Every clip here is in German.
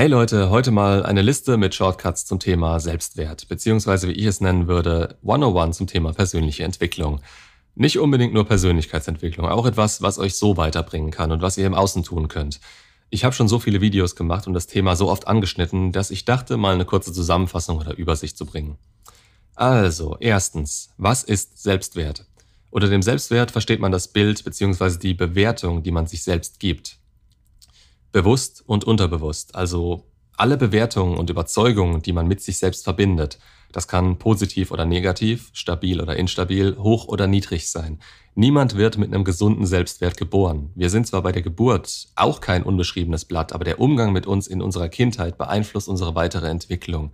Hey Leute, heute mal eine Liste mit Shortcuts zum Thema Selbstwert, beziehungsweise wie ich es nennen würde, 101 zum Thema persönliche Entwicklung. Nicht unbedingt nur Persönlichkeitsentwicklung, auch etwas, was euch so weiterbringen kann und was ihr im Außen tun könnt. Ich habe schon so viele Videos gemacht und das Thema so oft angeschnitten, dass ich dachte, mal eine kurze Zusammenfassung oder Übersicht zu bringen. Also, erstens, was ist Selbstwert? Unter dem Selbstwert versteht man das Bild bzw. die Bewertung, die man sich selbst gibt. Bewusst und unterbewusst, also alle Bewertungen und Überzeugungen, die man mit sich selbst verbindet. Das kann positiv oder negativ, stabil oder instabil, hoch oder niedrig sein. Niemand wird mit einem gesunden Selbstwert geboren. Wir sind zwar bei der Geburt auch kein unbeschriebenes Blatt, aber der Umgang mit uns in unserer Kindheit beeinflusst unsere weitere Entwicklung.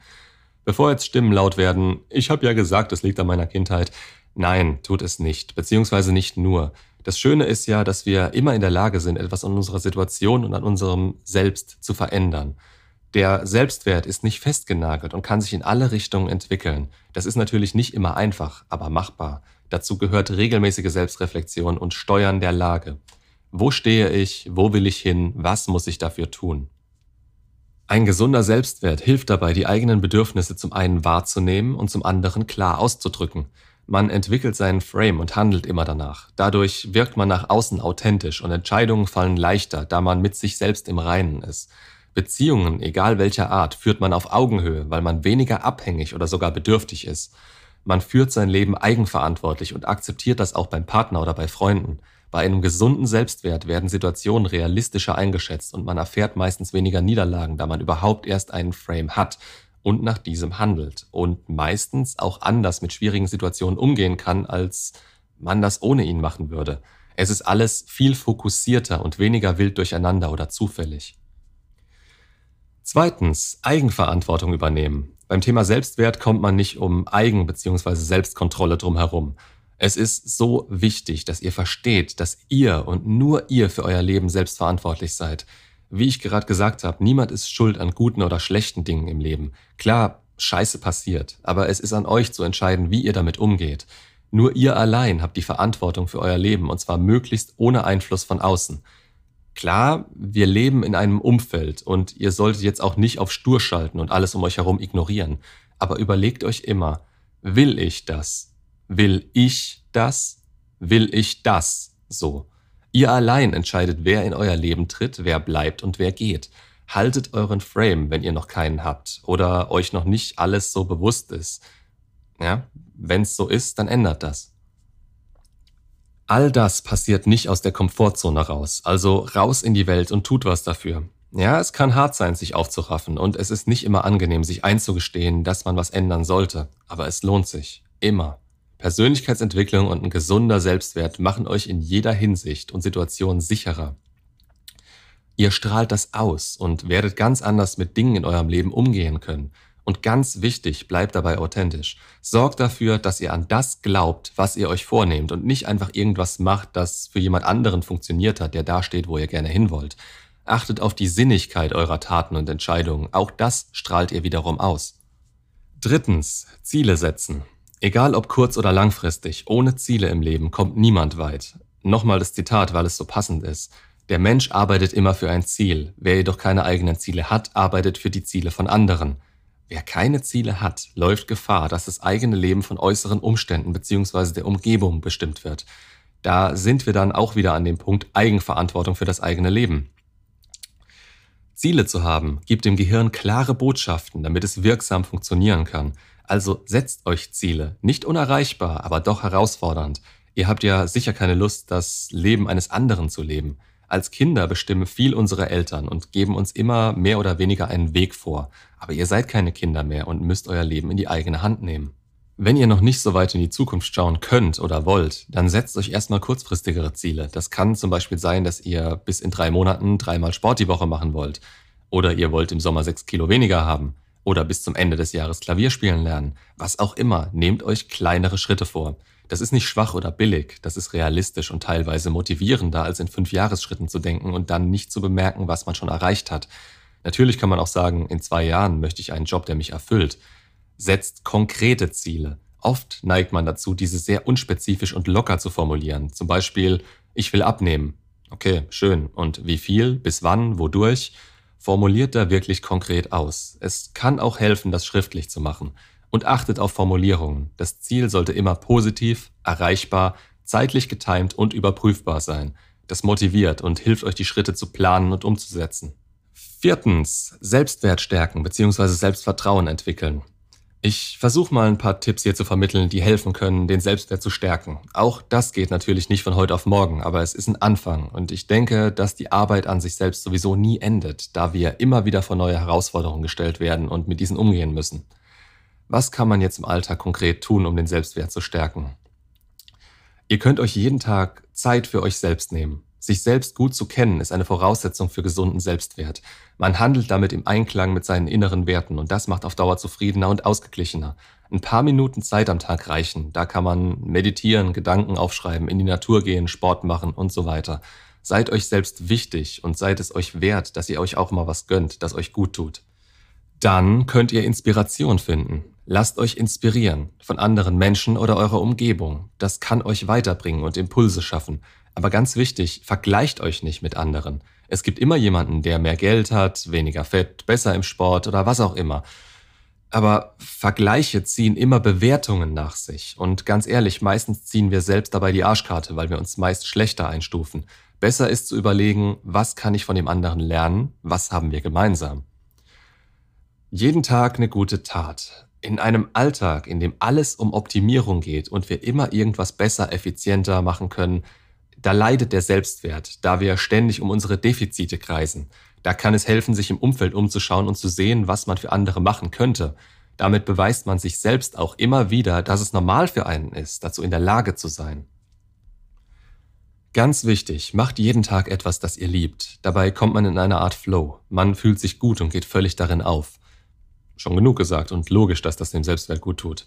Bevor jetzt Stimmen laut werden, ich habe ja gesagt, es liegt an meiner Kindheit. Nein, tut es nicht, beziehungsweise nicht nur. Das Schöne ist ja, dass wir immer in der Lage sind, etwas an unserer Situation und an unserem Selbst zu verändern. Der Selbstwert ist nicht festgenagelt und kann sich in alle Richtungen entwickeln. Das ist natürlich nicht immer einfach, aber machbar. Dazu gehört regelmäßige Selbstreflexion und Steuern der Lage. Wo stehe ich? Wo will ich hin? Was muss ich dafür tun? Ein gesunder Selbstwert hilft dabei, die eigenen Bedürfnisse zum einen wahrzunehmen und zum anderen klar auszudrücken. Man entwickelt seinen Frame und handelt immer danach. Dadurch wirkt man nach außen authentisch und Entscheidungen fallen leichter, da man mit sich selbst im Reinen ist. Beziehungen, egal welcher Art, führt man auf Augenhöhe, weil man weniger abhängig oder sogar bedürftig ist. Man führt sein Leben eigenverantwortlich und akzeptiert das auch beim Partner oder bei Freunden. Bei einem gesunden Selbstwert werden Situationen realistischer eingeschätzt und man erfährt meistens weniger Niederlagen, da man überhaupt erst einen Frame hat und nach diesem handelt und meistens auch anders mit schwierigen Situationen umgehen kann, als man das ohne ihn machen würde. Es ist alles viel fokussierter und weniger wild durcheinander oder zufällig. Zweitens, Eigenverantwortung übernehmen. Beim Thema Selbstwert kommt man nicht um Eigen- bzw. Selbstkontrolle drum herum. Es ist so wichtig, dass ihr versteht, dass ihr und nur ihr für euer Leben selbst verantwortlich seid. Wie ich gerade gesagt habe, niemand ist schuld an guten oder schlechten Dingen im Leben. Klar, Scheiße passiert, aber es ist an euch zu entscheiden, wie ihr damit umgeht. Nur ihr allein habt die Verantwortung für euer Leben und zwar möglichst ohne Einfluss von außen. Klar, wir leben in einem Umfeld und ihr solltet jetzt auch nicht auf Stur schalten und alles um euch herum ignorieren. Aber überlegt euch immer, will ich das? Will ich das? Will ich das? So. Ihr allein entscheidet, wer in euer Leben tritt, wer bleibt und wer geht. Haltet euren Frame, wenn ihr noch keinen habt oder euch noch nicht alles so bewusst ist. Ja, wenn es so ist, dann ändert das. All das passiert nicht aus der Komfortzone raus, also raus in die Welt und tut was dafür. Ja, es kann hart sein, sich aufzuraffen und es ist nicht immer angenehm, sich einzugestehen, dass man was ändern sollte, aber es lohnt sich. Immer. Persönlichkeitsentwicklung und ein gesunder Selbstwert machen euch in jeder Hinsicht und Situation sicherer. Ihr strahlt das aus und werdet ganz anders mit Dingen in eurem Leben umgehen können. Und ganz wichtig, bleibt dabei authentisch. Sorgt dafür, dass ihr an das glaubt, was ihr euch vornehmt und nicht einfach irgendwas macht, das für jemand anderen funktioniert hat, der da steht, wo ihr gerne hin wollt. Achtet auf die Sinnigkeit eurer Taten und Entscheidungen. Auch das strahlt ihr wiederum aus. Drittens, Ziele setzen. Egal ob kurz- oder langfristig, ohne Ziele im Leben kommt niemand weit. Nochmal das Zitat, weil es so passend ist. Der Mensch arbeitet immer für ein Ziel. Wer jedoch keine eigenen Ziele hat, arbeitet für die Ziele von anderen. Wer keine Ziele hat, läuft Gefahr, dass das eigene Leben von äußeren Umständen bzw. der Umgebung bestimmt wird. Da sind wir dann auch wieder an dem Punkt Eigenverantwortung für das eigene Leben. Ziele zu haben, gibt dem Gehirn klare Botschaften, damit es wirksam funktionieren kann. Also setzt euch Ziele. Nicht unerreichbar, aber doch herausfordernd. Ihr habt ja sicher keine Lust, das Leben eines anderen zu leben. Als Kinder bestimmen viel unsere Eltern und geben uns immer mehr oder weniger einen Weg vor. Aber ihr seid keine Kinder mehr und müsst euer Leben in die eigene Hand nehmen. Wenn ihr noch nicht so weit in die Zukunft schauen könnt oder wollt, dann setzt euch erstmal kurzfristigere Ziele. Das kann zum Beispiel sein, dass ihr bis in drei Monaten dreimal Sport die Woche machen wollt. Oder ihr wollt im Sommer sechs Kilo weniger haben oder bis zum Ende des Jahres Klavier spielen lernen. Was auch immer, nehmt euch kleinere Schritte vor. Das ist nicht schwach oder billig, das ist realistisch und teilweise motivierender, als in fünf Jahresschritten zu denken und dann nicht zu bemerken, was man schon erreicht hat. Natürlich kann man auch sagen, in zwei Jahren möchte ich einen Job, der mich erfüllt. Setzt konkrete Ziele. Oft neigt man dazu, diese sehr unspezifisch und locker zu formulieren. Zum Beispiel, ich will abnehmen. Okay, schön. Und wie viel? Bis wann? Wodurch? Formuliert da wirklich konkret aus. Es kann auch helfen, das schriftlich zu machen. Und achtet auf Formulierungen. Das Ziel sollte immer positiv, erreichbar, zeitlich getimt und überprüfbar sein. Das motiviert und hilft euch, die Schritte zu planen und umzusetzen. Viertens, Selbstwert stärken bzw. Selbstvertrauen entwickeln. Ich versuche mal ein paar Tipps hier zu vermitteln, die helfen können, den Selbstwert zu stärken. Auch das geht natürlich nicht von heute auf morgen, aber es ist ein Anfang und ich denke, dass die Arbeit an sich selbst sowieso nie endet, da wir immer wieder vor neue Herausforderungen gestellt werden und mit diesen umgehen müssen. Was kann man jetzt im Alltag konkret tun, um den Selbstwert zu stärken? Ihr könnt euch jeden Tag Zeit für euch selbst nehmen. Sich selbst gut zu kennen ist eine Voraussetzung für gesunden Selbstwert. Man handelt damit im Einklang mit seinen inneren Werten und das macht auf Dauer zufriedener und ausgeglichener. Ein paar Minuten Zeit am Tag reichen. Da kann man meditieren, Gedanken aufschreiben, in die Natur gehen, Sport machen und so weiter. Seid euch selbst wichtig und seid es euch wert, dass ihr euch auch mal was gönnt, das euch gut tut. Dann könnt ihr Inspiration finden. Lasst euch inspirieren von anderen Menschen oder eurer Umgebung. Das kann euch weiterbringen und Impulse schaffen. Aber ganz wichtig, vergleicht euch nicht mit anderen. Es gibt immer jemanden, der mehr Geld hat, weniger Fett, besser im Sport oder was auch immer. Aber Vergleiche ziehen immer Bewertungen nach sich. Und ganz ehrlich, meistens ziehen wir selbst dabei die Arschkarte, weil wir uns meist schlechter einstufen. Besser ist zu überlegen, was kann ich von dem anderen lernen, was haben wir gemeinsam. Jeden Tag eine gute Tat. In einem Alltag, in dem alles um Optimierung geht und wir immer irgendwas besser, effizienter machen können, da leidet der Selbstwert, da wir ständig um unsere Defizite kreisen. Da kann es helfen, sich im Umfeld umzuschauen und zu sehen, was man für andere machen könnte. Damit beweist man sich selbst auch immer wieder, dass es normal für einen ist, dazu in der Lage zu sein. Ganz wichtig, macht jeden Tag etwas, das ihr liebt. Dabei kommt man in eine Art Flow. Man fühlt sich gut und geht völlig darin auf. Schon genug gesagt und logisch, dass das dem Selbstwert gut tut.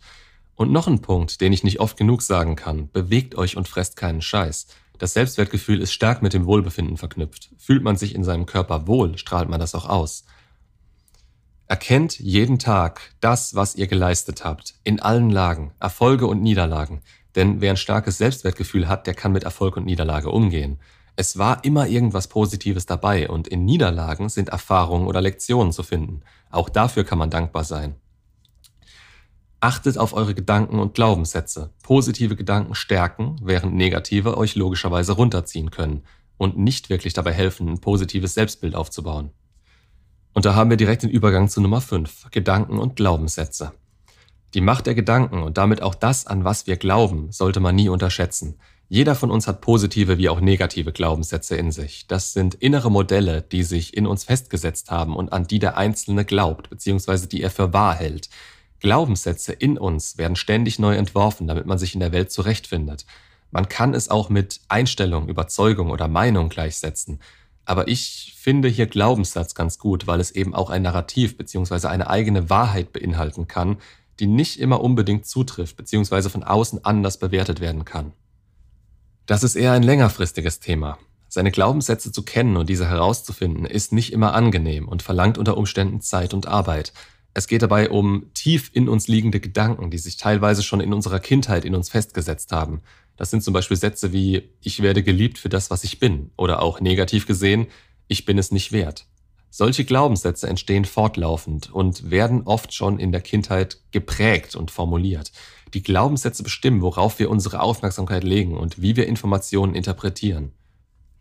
Und noch ein Punkt, den ich nicht oft genug sagen kann. Bewegt euch und fresst keinen Scheiß. Das Selbstwertgefühl ist stark mit dem Wohlbefinden verknüpft. Fühlt man sich in seinem Körper wohl, strahlt man das auch aus. Erkennt jeden Tag das, was ihr geleistet habt, in allen Lagen, Erfolge und Niederlagen. Denn wer ein starkes Selbstwertgefühl hat, der kann mit Erfolg und Niederlage umgehen. Es war immer irgendwas Positives dabei und in Niederlagen sind Erfahrungen oder Lektionen zu finden. Auch dafür kann man dankbar sein. Achtet auf eure Gedanken und Glaubenssätze. Positive Gedanken stärken, während negative euch logischerweise runterziehen können und nicht wirklich dabei helfen, ein positives Selbstbild aufzubauen. Und da haben wir direkt den Übergang zu Nummer 5, Gedanken und Glaubenssätze. Die Macht der Gedanken und damit auch das, an was wir glauben, sollte man nie unterschätzen. Jeder von uns hat positive wie auch negative Glaubenssätze in sich. Das sind innere Modelle, die sich in uns festgesetzt haben und an die der Einzelne glaubt, beziehungsweise die er für wahr hält. Glaubenssätze in uns werden ständig neu entworfen, damit man sich in der Welt zurechtfindet. Man kann es auch mit Einstellung, Überzeugung oder Meinung gleichsetzen. Aber ich finde hier Glaubenssatz ganz gut, weil es eben auch ein Narrativ beziehungsweise eine eigene Wahrheit beinhalten kann, die nicht immer unbedingt zutrifft beziehungsweise von außen anders bewertet werden kann. Das ist eher ein längerfristiges Thema. Seine Glaubenssätze zu kennen und diese herauszufinden, ist nicht immer angenehm und verlangt unter Umständen Zeit und Arbeit. Es geht dabei um tief in uns liegende Gedanken, die sich teilweise schon in unserer Kindheit in uns festgesetzt haben. Das sind zum Beispiel Sätze wie Ich werde geliebt für das, was ich bin oder auch negativ gesehen Ich bin es nicht wert. Solche Glaubenssätze entstehen fortlaufend und werden oft schon in der Kindheit geprägt und formuliert. Die Glaubenssätze bestimmen, worauf wir unsere Aufmerksamkeit legen und wie wir Informationen interpretieren.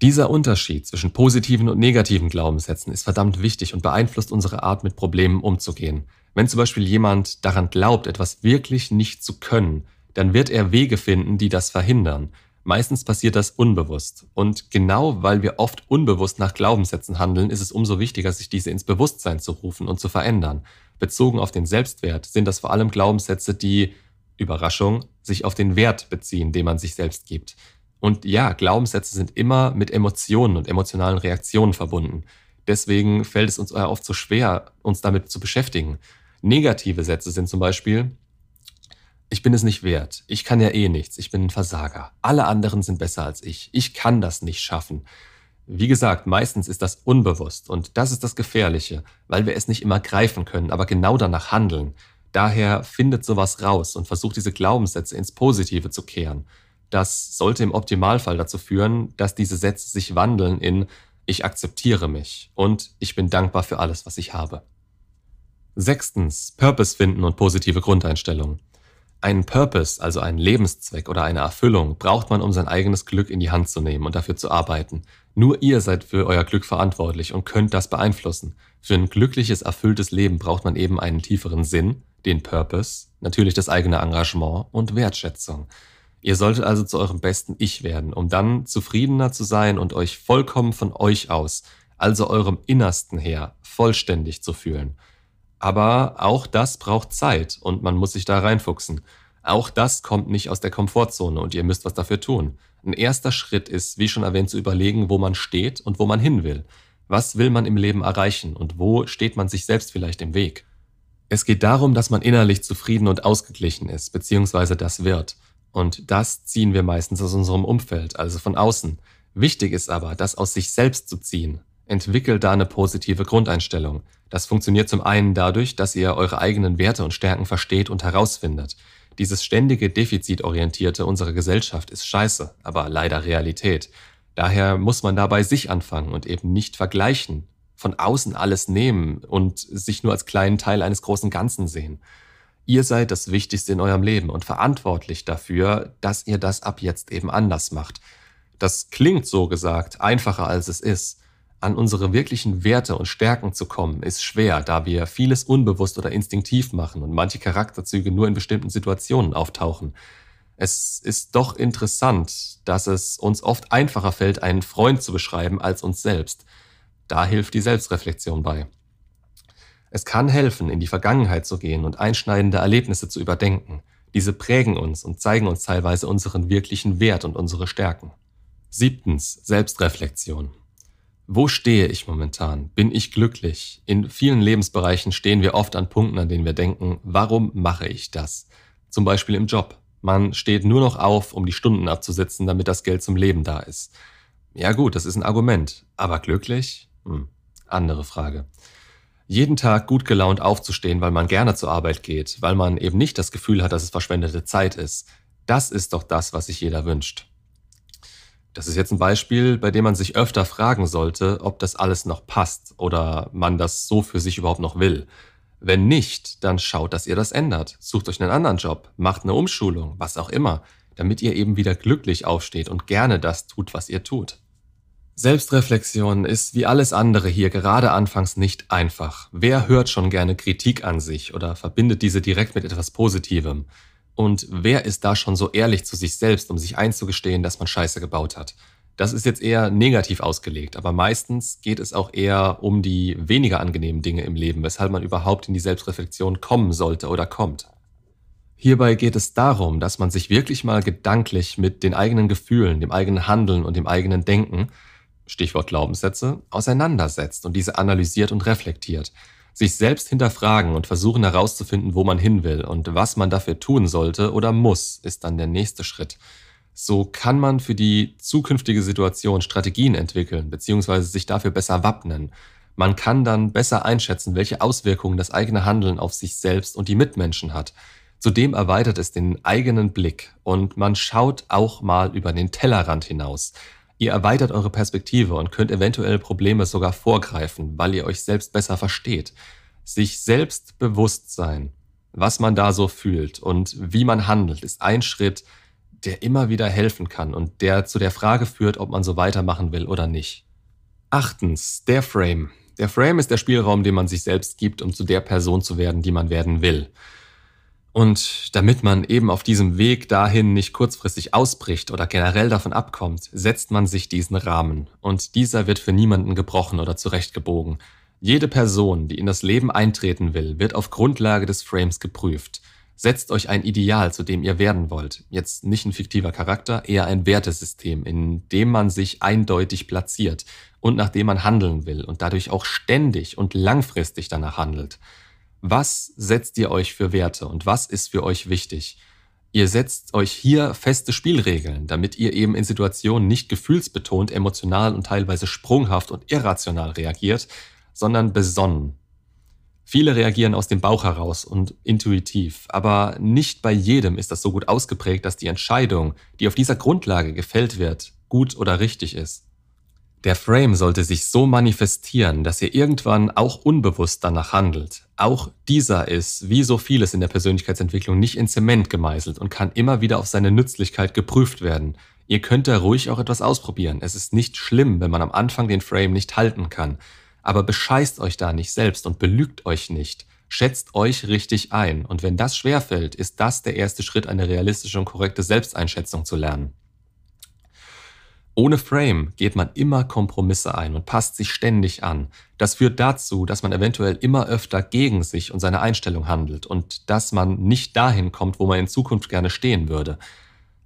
Dieser Unterschied zwischen positiven und negativen Glaubenssätzen ist verdammt wichtig und beeinflusst unsere Art, mit Problemen umzugehen. Wenn zum Beispiel jemand daran glaubt, etwas wirklich nicht zu können, dann wird er Wege finden, die das verhindern. Meistens passiert das unbewusst. Und genau weil wir oft unbewusst nach Glaubenssätzen handeln, ist es umso wichtiger, sich diese ins Bewusstsein zu rufen und zu verändern. Bezogen auf den Selbstwert sind das vor allem Glaubenssätze, die Überraschung, sich auf den Wert beziehen, den man sich selbst gibt. Und ja, Glaubenssätze sind immer mit Emotionen und emotionalen Reaktionen verbunden. Deswegen fällt es uns oft so schwer, uns damit zu beschäftigen. Negative Sätze sind zum Beispiel, ich bin es nicht wert, ich kann ja eh nichts, ich bin ein Versager, alle anderen sind besser als ich, ich kann das nicht schaffen. Wie gesagt, meistens ist das unbewusst und das ist das Gefährliche, weil wir es nicht immer greifen können, aber genau danach handeln. Daher findet sowas raus und versucht diese Glaubenssätze ins Positive zu kehren. Das sollte im Optimalfall dazu führen, dass diese Sätze sich wandeln in ich akzeptiere mich und ich bin dankbar für alles, was ich habe. Sechstens, Purpose finden und positive Grundeinstellung. Einen Purpose, also einen Lebenszweck oder eine Erfüllung, braucht man, um sein eigenes Glück in die Hand zu nehmen und dafür zu arbeiten. Nur ihr seid für euer Glück verantwortlich und könnt das beeinflussen. Für ein glückliches, erfülltes Leben braucht man eben einen tieferen Sinn, den Purpose, natürlich das eigene Engagement und Wertschätzung. Ihr solltet also zu eurem besten Ich werden, um dann zufriedener zu sein und euch vollkommen von euch aus, also eurem Innersten her, vollständig zu fühlen. Aber auch das braucht Zeit und man muss sich da reinfuchsen. Auch das kommt nicht aus der Komfortzone und ihr müsst was dafür tun. Ein erster Schritt ist, wie schon erwähnt, zu überlegen, wo man steht und wo man hin will. Was will man im Leben erreichen und wo steht man sich selbst vielleicht im Weg? Es geht darum, dass man innerlich zufrieden und ausgeglichen ist, beziehungsweise das wird. Und das ziehen wir meistens aus unserem Umfeld, also von außen. Wichtig ist aber, das aus sich selbst zu ziehen. Entwickelt da eine positive Grundeinstellung. Das funktioniert zum einen dadurch, dass ihr eure eigenen Werte und Stärken versteht und herausfindet. Dieses ständige Defizitorientierte unserer Gesellschaft ist scheiße, aber leider Realität. Daher muss man dabei sich anfangen und eben nicht vergleichen, von außen alles nehmen und sich nur als kleinen Teil eines großen Ganzen sehen. Ihr seid das Wichtigste in eurem Leben und verantwortlich dafür, dass ihr das ab jetzt eben anders macht. Das klingt so gesagt einfacher als es ist. An unsere wirklichen Werte und Stärken zu kommen, ist schwer, da wir vieles unbewusst oder instinktiv machen und manche Charakterzüge nur in bestimmten Situationen auftauchen. Es ist doch interessant, dass es uns oft einfacher fällt, einen Freund zu beschreiben als uns selbst. Da hilft die Selbstreflexion bei. Es kann helfen, in die Vergangenheit zu gehen und einschneidende Erlebnisse zu überdenken. Diese prägen uns und zeigen uns teilweise unseren wirklichen Wert und unsere Stärken. Siebtens. Selbstreflexion. Wo stehe ich momentan? Bin ich glücklich? In vielen Lebensbereichen stehen wir oft an Punkten, an denen wir denken, warum mache ich das? Zum Beispiel im Job. Man steht nur noch auf, um die Stunden abzusitzen, damit das Geld zum Leben da ist. Ja gut, das ist ein Argument. Aber glücklich? Hm, andere Frage jeden Tag gut gelaunt aufzustehen, weil man gerne zur Arbeit geht, weil man eben nicht das Gefühl hat, dass es verschwendete Zeit ist, das ist doch das, was sich jeder wünscht. Das ist jetzt ein Beispiel, bei dem man sich öfter fragen sollte, ob das alles noch passt oder man das so für sich überhaupt noch will. Wenn nicht, dann schaut, dass ihr das ändert. Sucht euch einen anderen Job, macht eine Umschulung, was auch immer, damit ihr eben wieder glücklich aufsteht und gerne das tut, was ihr tut. Selbstreflexion ist wie alles andere hier gerade anfangs nicht einfach. Wer hört schon gerne Kritik an sich oder verbindet diese direkt mit etwas Positivem? Und wer ist da schon so ehrlich zu sich selbst, um sich einzugestehen, dass man Scheiße gebaut hat? Das ist jetzt eher negativ ausgelegt, aber meistens geht es auch eher um die weniger angenehmen Dinge im Leben, weshalb man überhaupt in die Selbstreflexion kommen sollte oder kommt. Hierbei geht es darum, dass man sich wirklich mal gedanklich mit den eigenen Gefühlen, dem eigenen Handeln und dem eigenen Denken Stichwort Glaubenssätze, auseinandersetzt und diese analysiert und reflektiert, sich selbst hinterfragen und versuchen herauszufinden, wo man hin will und was man dafür tun sollte oder muss, ist dann der nächste Schritt. So kann man für die zukünftige Situation Strategien entwickeln bzw. sich dafür besser wappnen. Man kann dann besser einschätzen, welche Auswirkungen das eigene Handeln auf sich selbst und die Mitmenschen hat. Zudem erweitert es den eigenen Blick und man schaut auch mal über den Tellerrand hinaus. Ihr erweitert eure Perspektive und könnt eventuell Probleme sogar vorgreifen, weil ihr euch selbst besser versteht. Sich selbst bewusst sein, was man da so fühlt und wie man handelt, ist ein Schritt, der immer wieder helfen kann und der zu der Frage führt, ob man so weitermachen will oder nicht. Achtens, der Frame. Der Frame ist der Spielraum, den man sich selbst gibt, um zu der Person zu werden, die man werden will. Und damit man eben auf diesem Weg dahin nicht kurzfristig ausbricht oder generell davon abkommt, setzt man sich diesen Rahmen. Und dieser wird für niemanden gebrochen oder zurechtgebogen. Jede Person, die in das Leben eintreten will, wird auf Grundlage des Frames geprüft. Setzt euch ein Ideal, zu dem ihr werden wollt. Jetzt nicht ein fiktiver Charakter, eher ein Wertesystem, in dem man sich eindeutig platziert und nach dem man handeln will und dadurch auch ständig und langfristig danach handelt. Was setzt ihr euch für Werte und was ist für euch wichtig? Ihr setzt euch hier feste Spielregeln, damit ihr eben in Situationen nicht gefühlsbetont, emotional und teilweise sprunghaft und irrational reagiert, sondern besonnen. Viele reagieren aus dem Bauch heraus und intuitiv, aber nicht bei jedem ist das so gut ausgeprägt, dass die Entscheidung, die auf dieser Grundlage gefällt wird, gut oder richtig ist. Der Frame sollte sich so manifestieren, dass ihr irgendwann auch unbewusst danach handelt. Auch dieser ist, wie so vieles in der Persönlichkeitsentwicklung, nicht in Zement gemeißelt und kann immer wieder auf seine Nützlichkeit geprüft werden. Ihr könnt da ruhig auch etwas ausprobieren. Es ist nicht schlimm, wenn man am Anfang den Frame nicht halten kann. Aber bescheißt euch da nicht selbst und belügt euch nicht. Schätzt euch richtig ein. Und wenn das schwerfällt, ist das der erste Schritt, eine realistische und korrekte Selbsteinschätzung zu lernen. Ohne Frame geht man immer Kompromisse ein und passt sich ständig an. Das führt dazu, dass man eventuell immer öfter gegen sich und seine Einstellung handelt und dass man nicht dahin kommt, wo man in Zukunft gerne stehen würde.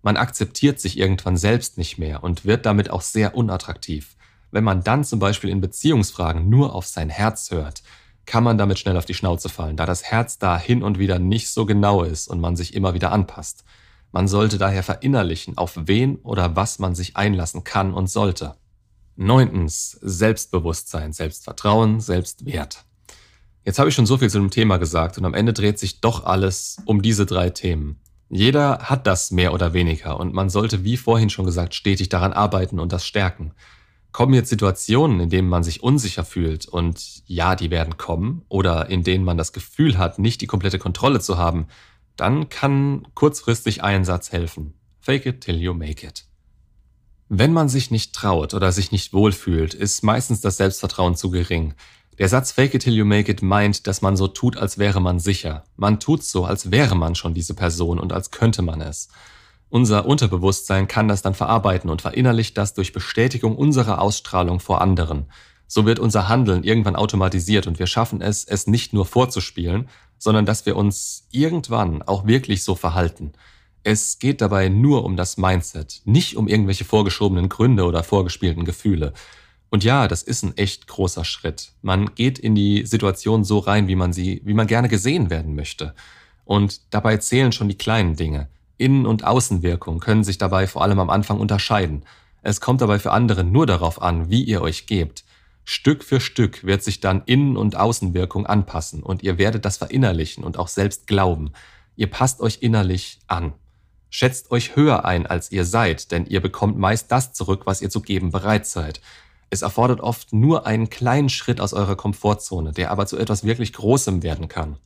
Man akzeptiert sich irgendwann selbst nicht mehr und wird damit auch sehr unattraktiv. Wenn man dann zum Beispiel in Beziehungsfragen nur auf sein Herz hört, kann man damit schnell auf die Schnauze fallen, da das Herz da hin und wieder nicht so genau ist und man sich immer wieder anpasst. Man sollte daher verinnerlichen, auf wen oder was man sich einlassen kann und sollte. Neuntens, Selbstbewusstsein, Selbstvertrauen, Selbstwert. Jetzt habe ich schon so viel zu dem Thema gesagt und am Ende dreht sich doch alles um diese drei Themen. Jeder hat das mehr oder weniger und man sollte, wie vorhin schon gesagt, stetig daran arbeiten und das stärken. Kommen jetzt Situationen, in denen man sich unsicher fühlt und ja, die werden kommen, oder in denen man das Gefühl hat, nicht die komplette Kontrolle zu haben, dann kann kurzfristig ein Satz helfen. Fake it till you make it. Wenn man sich nicht traut oder sich nicht wohlfühlt, ist meistens das Selbstvertrauen zu gering. Der Satz Fake it till you make it meint, dass man so tut, als wäre man sicher. Man tut so, als wäre man schon diese Person und als könnte man es. Unser Unterbewusstsein kann das dann verarbeiten und verinnerlicht das durch Bestätigung unserer Ausstrahlung vor anderen. So wird unser Handeln irgendwann automatisiert und wir schaffen es, es nicht nur vorzuspielen, sondern dass wir uns irgendwann auch wirklich so verhalten. Es geht dabei nur um das Mindset, nicht um irgendwelche vorgeschobenen Gründe oder vorgespielten Gefühle. Und ja, das ist ein echt großer Schritt. Man geht in die Situation so rein, wie man sie, wie man gerne gesehen werden möchte. Und dabei zählen schon die kleinen Dinge. Innen- und Außenwirkung können sich dabei vor allem am Anfang unterscheiden. Es kommt dabei für andere nur darauf an, wie ihr euch gebt. Stück für Stück wird sich dann Innen- und Außenwirkung anpassen und ihr werdet das verinnerlichen und auch selbst glauben. Ihr passt euch innerlich an. Schätzt euch höher ein, als ihr seid, denn ihr bekommt meist das zurück, was ihr zu geben bereit seid. Es erfordert oft nur einen kleinen Schritt aus eurer Komfortzone, der aber zu etwas wirklich Großem werden kann.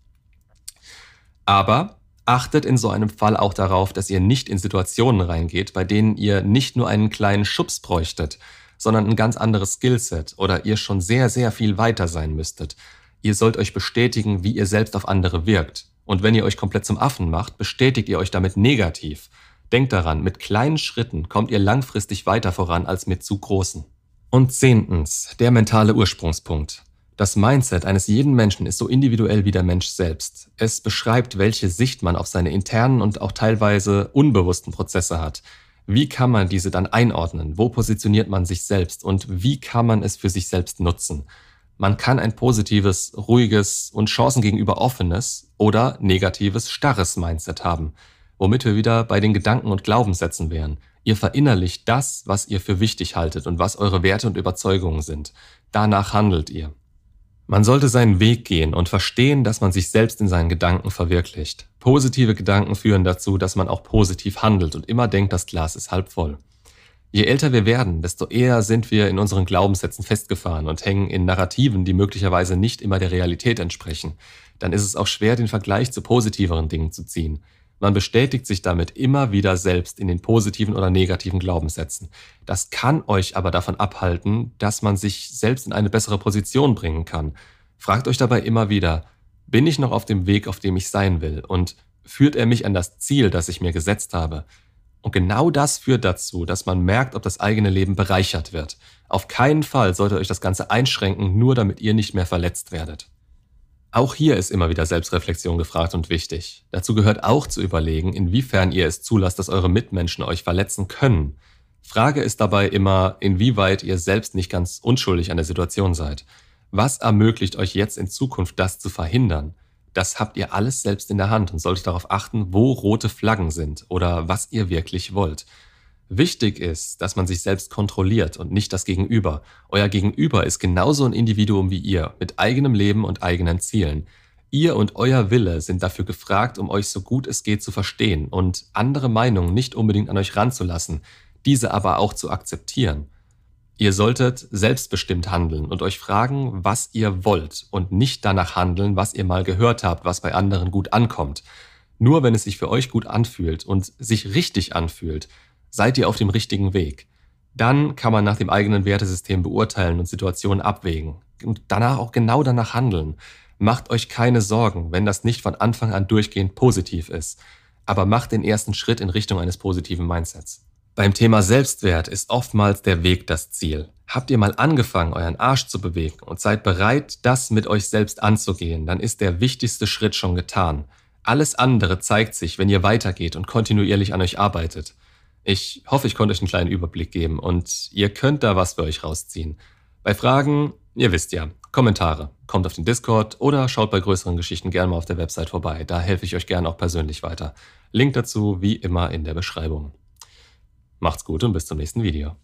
Aber achtet in so einem Fall auch darauf, dass ihr nicht in Situationen reingeht, bei denen ihr nicht nur einen kleinen Schubs bräuchtet, sondern ein ganz anderes Skillset oder ihr schon sehr, sehr viel weiter sein müsstet. Ihr sollt euch bestätigen, wie ihr selbst auf andere wirkt. Und wenn ihr euch komplett zum Affen macht, bestätigt ihr euch damit negativ. Denkt daran, mit kleinen Schritten kommt ihr langfristig weiter voran als mit zu großen. Und zehntens, der mentale Ursprungspunkt. Das Mindset eines jeden Menschen ist so individuell wie der Mensch selbst. Es beschreibt, welche Sicht man auf seine internen und auch teilweise unbewussten Prozesse hat. Wie kann man diese dann einordnen? Wo positioniert man sich selbst? Und wie kann man es für sich selbst nutzen? Man kann ein positives, ruhiges und Chancen gegenüber offenes oder negatives, starres Mindset haben, womit wir wieder bei den Gedanken und Glaubenssätzen wären. Ihr verinnerlicht das, was ihr für wichtig haltet und was eure Werte und Überzeugungen sind. Danach handelt ihr. Man sollte seinen Weg gehen und verstehen, dass man sich selbst in seinen Gedanken verwirklicht. Positive Gedanken führen dazu, dass man auch positiv handelt und immer denkt, das Glas ist halb voll. Je älter wir werden, desto eher sind wir in unseren Glaubenssätzen festgefahren und hängen in Narrativen, die möglicherweise nicht immer der Realität entsprechen. Dann ist es auch schwer, den Vergleich zu positiveren Dingen zu ziehen. Man bestätigt sich damit immer wieder selbst in den positiven oder negativen Glaubenssätzen. Das kann euch aber davon abhalten, dass man sich selbst in eine bessere Position bringen kann. Fragt euch dabei immer wieder, bin ich noch auf dem Weg, auf dem ich sein will? Und führt er mich an das Ziel, das ich mir gesetzt habe? Und genau das führt dazu, dass man merkt, ob das eigene Leben bereichert wird. Auf keinen Fall sollte euch das Ganze einschränken, nur damit ihr nicht mehr verletzt werdet. Auch hier ist immer wieder Selbstreflexion gefragt und wichtig. Dazu gehört auch zu überlegen, inwiefern ihr es zulasst, dass eure Mitmenschen euch verletzen können. Frage ist dabei immer, inwieweit ihr selbst nicht ganz unschuldig an der Situation seid. Was ermöglicht euch jetzt in Zukunft das zu verhindern? Das habt ihr alles selbst in der Hand und solltet darauf achten, wo rote Flaggen sind oder was ihr wirklich wollt. Wichtig ist, dass man sich selbst kontrolliert und nicht das Gegenüber. Euer Gegenüber ist genauso ein Individuum wie ihr, mit eigenem Leben und eigenen Zielen. Ihr und euer Wille sind dafür gefragt, um euch so gut es geht zu verstehen und andere Meinungen nicht unbedingt an euch ranzulassen, diese aber auch zu akzeptieren. Ihr solltet selbstbestimmt handeln und euch fragen, was ihr wollt und nicht danach handeln, was ihr mal gehört habt, was bei anderen gut ankommt. Nur wenn es sich für euch gut anfühlt und sich richtig anfühlt, seid ihr auf dem richtigen Weg. Dann kann man nach dem eigenen Wertesystem beurteilen und Situationen abwägen und danach auch genau danach handeln. Macht euch keine Sorgen, wenn das nicht von Anfang an durchgehend positiv ist, aber macht den ersten Schritt in Richtung eines positiven Mindsets. Beim Thema Selbstwert ist oftmals der Weg das Ziel. Habt ihr mal angefangen, euren Arsch zu bewegen und seid bereit, das mit euch selbst anzugehen, dann ist der wichtigste Schritt schon getan. Alles andere zeigt sich, wenn ihr weitergeht und kontinuierlich an euch arbeitet. Ich hoffe, ich konnte euch einen kleinen Überblick geben und ihr könnt da was für euch rausziehen. Bei Fragen, ihr wisst ja, Kommentare. Kommt auf den Discord oder schaut bei größeren Geschichten gerne mal auf der Website vorbei. Da helfe ich euch gerne auch persönlich weiter. Link dazu wie immer in der Beschreibung. Macht's gut und bis zum nächsten Video.